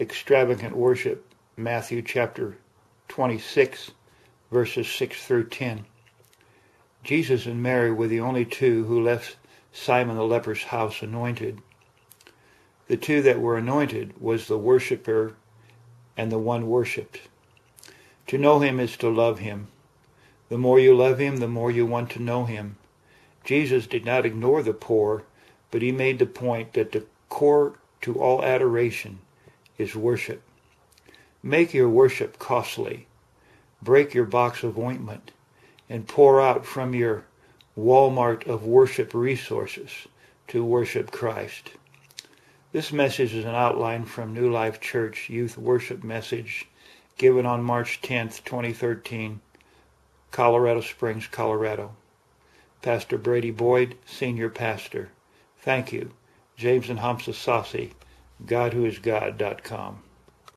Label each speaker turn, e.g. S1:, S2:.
S1: extravagant worship, Matthew chapter 26, verses 6 through 10. Jesus and Mary were the only two who left Simon the leper's house anointed. The two that were anointed was the worshiper and the one worshipped. To know him is to love him. The more you love him, the more you want to know him. Jesus did not ignore the poor, but he made the point that the core to all adoration is worship. Make your worship costly. Break your box of ointment and pour out from your Walmart of worship resources to worship Christ. This message is an outline from New Life Church Youth Worship Message given on March 10, 2013, Colorado Springs, Colorado. Pastor Brady Boyd, Senior Pastor. Thank you. James and Hamsa Sassi, GodWhoIsGod.com.